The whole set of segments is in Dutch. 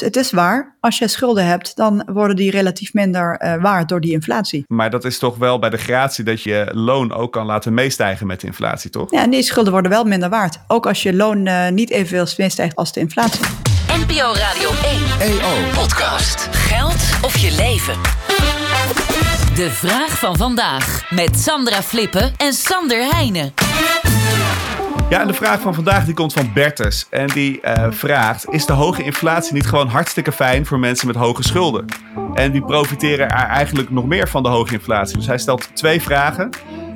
Het is waar, als je schulden hebt, dan worden die relatief minder uh, waard door die inflatie. Maar dat is toch wel bij de gratie dat je loon ook kan laten meestijgen met de inflatie, toch? Ja, en die schulden worden wel minder waard. Ook als je loon uh, niet evenveel meestijgt als de inflatie. NPO Radio 1 EO Podcast. Geld of je leven? De vraag van vandaag met Sandra Flippen en Sander Heijnen. Ja, en de vraag van vandaag die komt van Bertus. En die uh, vraagt: Is de hoge inflatie niet gewoon hartstikke fijn voor mensen met hoge schulden? En die profiteren er eigenlijk nog meer van de hoge inflatie. Dus hij stelt twee vragen.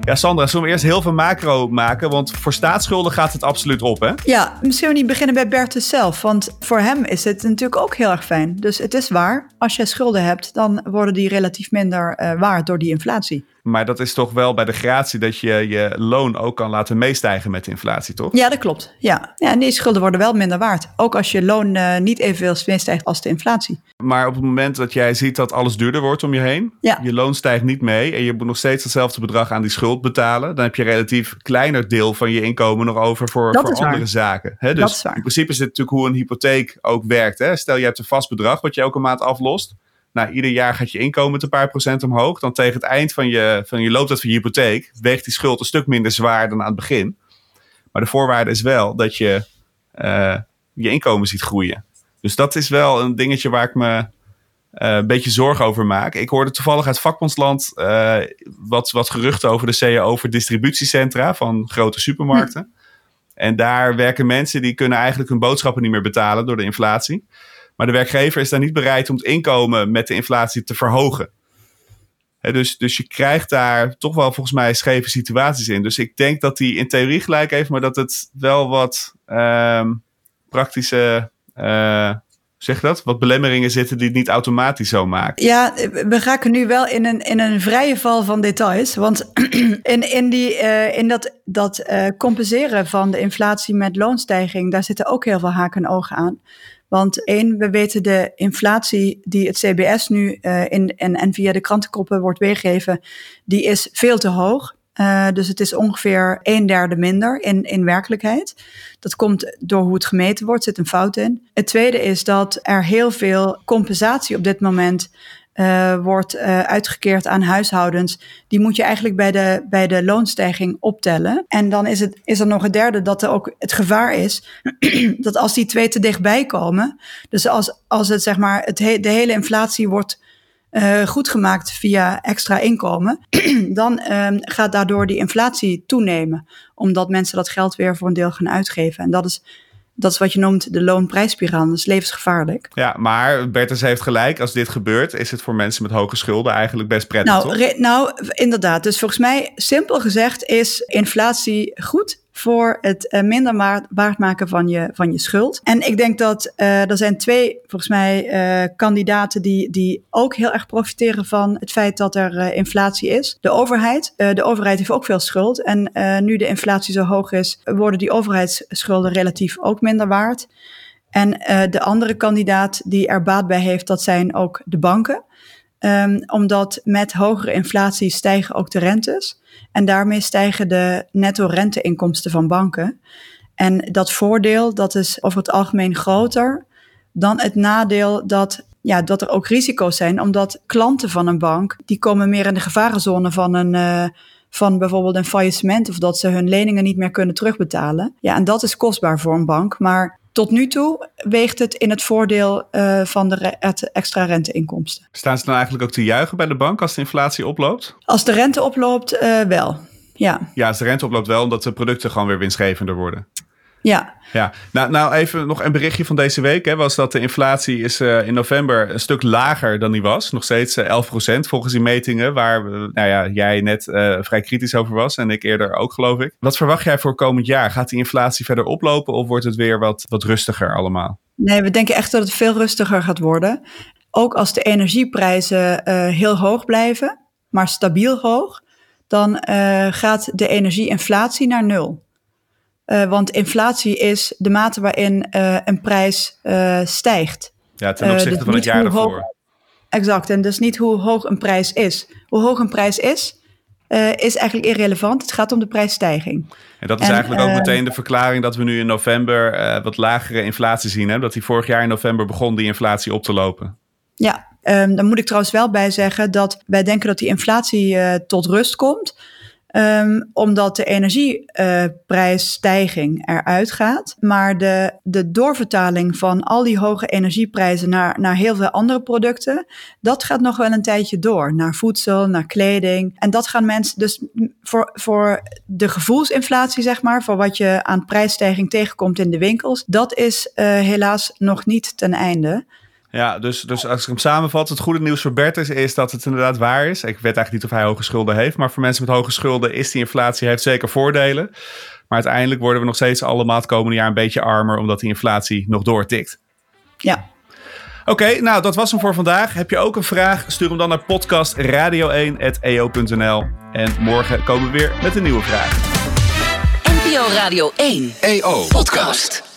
Ja, Sandra, zullen we eerst heel veel macro maken? Want voor staatsschulden gaat het absoluut op, hè? Ja, misschien we niet beginnen bij Bertus zelf. Want voor hem is het natuurlijk ook heel erg fijn. Dus het is waar, als je schulden hebt, dan worden die relatief minder uh, waard door die inflatie. Maar dat is toch wel bij de gratie dat je je loon ook kan laten meestijgen met de inflatie, toch? Ja, dat klopt. Ja, ja en die schulden worden wel minder waard. Ook als je loon uh, niet evenveel meestijgt als de inflatie. Maar op het moment dat jij ziet dat alles duurder wordt om je heen, ja. je loon stijgt niet mee en je moet nog steeds hetzelfde bedrag aan die schuld betalen, dan heb je een relatief kleiner deel van je inkomen nog over voor, voor andere waar. zaken. He, dus dat is waar. in principe is dit natuurlijk hoe een hypotheek ook werkt. Hè? Stel je hebt een vast bedrag wat je elke maand aflost. Nou, ieder jaar gaat je inkomen met een paar procent omhoog. Dan tegen het eind van je, van je looptijd van je hypotheek weegt die schuld een stuk minder zwaar dan aan het begin. Maar de voorwaarde is wel dat je uh, je inkomen ziet groeien. Dus dat is wel een dingetje waar ik me uh, een beetje zorgen over maak. Ik hoorde toevallig uit vakbondsland uh, wat, wat geruchten over de CAO voor distributiecentra van grote supermarkten. Hm. En daar werken mensen die kunnen eigenlijk hun boodschappen niet meer betalen door de inflatie. Maar de werkgever is daar niet bereid om het inkomen met de inflatie te verhogen. dus, dus je krijgt daar toch wel volgens mij scheve situaties in. Dus ik denk dat hij in theorie gelijk heeft, maar dat het wel wat uh, praktische. Uh, zeg dat? Wat belemmeringen zitten die het niet automatisch zo maken. Ja, we raken nu wel in een, in een vrije val van details. Want in, in, die, uh, in dat, dat uh, compenseren van de inflatie met loonstijging, daar zitten ook heel veel haken en ogen aan. Want één, we weten de inflatie die het CBS nu uh, in, en, en via de krantenkoppen wordt weergegeven, die is veel te hoog. Uh, dus het is ongeveer een derde minder in, in werkelijkheid. Dat komt door hoe het gemeten wordt, zit een fout in. Het tweede is dat er heel veel compensatie op dit moment uh, wordt uh, uitgekeerd aan huishoudens, die moet je eigenlijk bij de, bij de loonstijging optellen. En dan is, het, is er nog een derde dat er ook het gevaar is dat als die twee te dichtbij komen, dus als, als het zeg maar het he, de hele inflatie wordt uh, goed gemaakt via extra inkomen, dan um, gaat daardoor die inflatie toenemen, omdat mensen dat geld weer voor een deel gaan uitgeven. En dat is dat is wat je noemt de loonprijsspiraal. Dat is levensgevaarlijk. Ja, maar Bertus heeft gelijk. Als dit gebeurt, is het voor mensen met hoge schulden eigenlijk best prettig, nou, toch? nou, inderdaad. Dus volgens mij, simpel gezegd, is inflatie goed voor het uh, minder waard maken van je, van je schuld. En ik denk dat uh, er zijn twee, volgens mij, uh, kandidaten die, die ook heel erg profiteren van het feit dat er inflatie is. De overheid. de overheid heeft ook veel schuld. En nu de inflatie zo hoog is, worden die overheidsschulden relatief ook minder waard. En de andere kandidaat die er baat bij heeft, dat zijn ook de banken. Um, omdat met hogere inflatie stijgen ook de rentes. En daarmee stijgen de netto renteinkomsten van banken. En dat voordeel dat is over het algemeen groter dan het nadeel dat, ja, dat er ook risico's zijn. Omdat klanten van een bank, die komen meer in de gevarenzone van een... Uh, van bijvoorbeeld een faillissement of dat ze hun leningen niet meer kunnen terugbetalen. Ja, en dat is kostbaar voor een bank. Maar tot nu toe weegt het in het voordeel uh, van de extra renteinkomsten. Staan ze nou eigenlijk ook te juichen bij de bank als de inflatie oploopt? Als de rente oploopt, uh, wel. Ja. ja, als de rente oploopt wel, omdat de producten gewoon weer winstgevender worden. Ja. ja. Nou, nou, even nog een berichtje van deze week. Hè, was dat de inflatie is uh, in november een stuk lager dan die was. Nog steeds uh, 11% volgens die metingen. Waar uh, nou ja, jij net vrij kritisch over was. En ik eerder ook, geloof ik. Wat verwacht jij voor komend jaar? Gaat die inflatie verder oplopen? Of wordt het weer wat, wat rustiger allemaal? Nee, we denken echt dat het veel rustiger gaat worden. Ook als de energieprijzen heel hoog blijven, maar stabiel hoog. Dan gaat de energieinflatie naar nul. Uh, want inflatie is de mate waarin uh, een prijs uh, stijgt. Ja, ten opzichte dus van het jaar daarvoor. exact, en dus niet hoe hoog een prijs is. Hoe hoog een prijs is, is eigenlijk irrelevant. Het gaat om de prijsstijging. En dat is eigenlijk ook meteen de verklaring dat we nu in november wat lagere inflatie zien. Hè? Dat die vorig jaar in november begon die inflatie op te lopen. Ja, um, dan moet ik trouwens wel bij zeggen dat wij denken dat die inflatie tot rust komt. Um, omdat de energieprijsstijging uh, eruit gaat. Maar de, de doorvertaling van al die hoge energieprijzen naar, naar heel veel andere producten, dat gaat nog wel een tijdje door. Naar voedsel, naar kleding. En dat gaan mensen dus voor, voor de gevoelsinflatie, zeg maar, voor wat je aan prijsstijging tegenkomt in de winkels, dat is uh, helaas nog niet ten einde. Ja, dus, dus als ik hem samenvat, het goede nieuws voor Bert is, dat het inderdaad waar is. Ik weet eigenlijk niet of hij hoge schulden heeft, maar voor mensen met hoge schulden is die inflatie heeft zeker voordelen. Maar uiteindelijk worden we nog steeds allemaal het komende jaar een beetje armer, omdat die inflatie nog doortikt. Ja. Oké, nou dat was hem voor vandaag. Heb je ook een vraag? Stuur hem dan naar podcastradio1.eo.nl. En morgen komen we weer met een nieuwe vraag. NPO Radio 1 EO Podcast.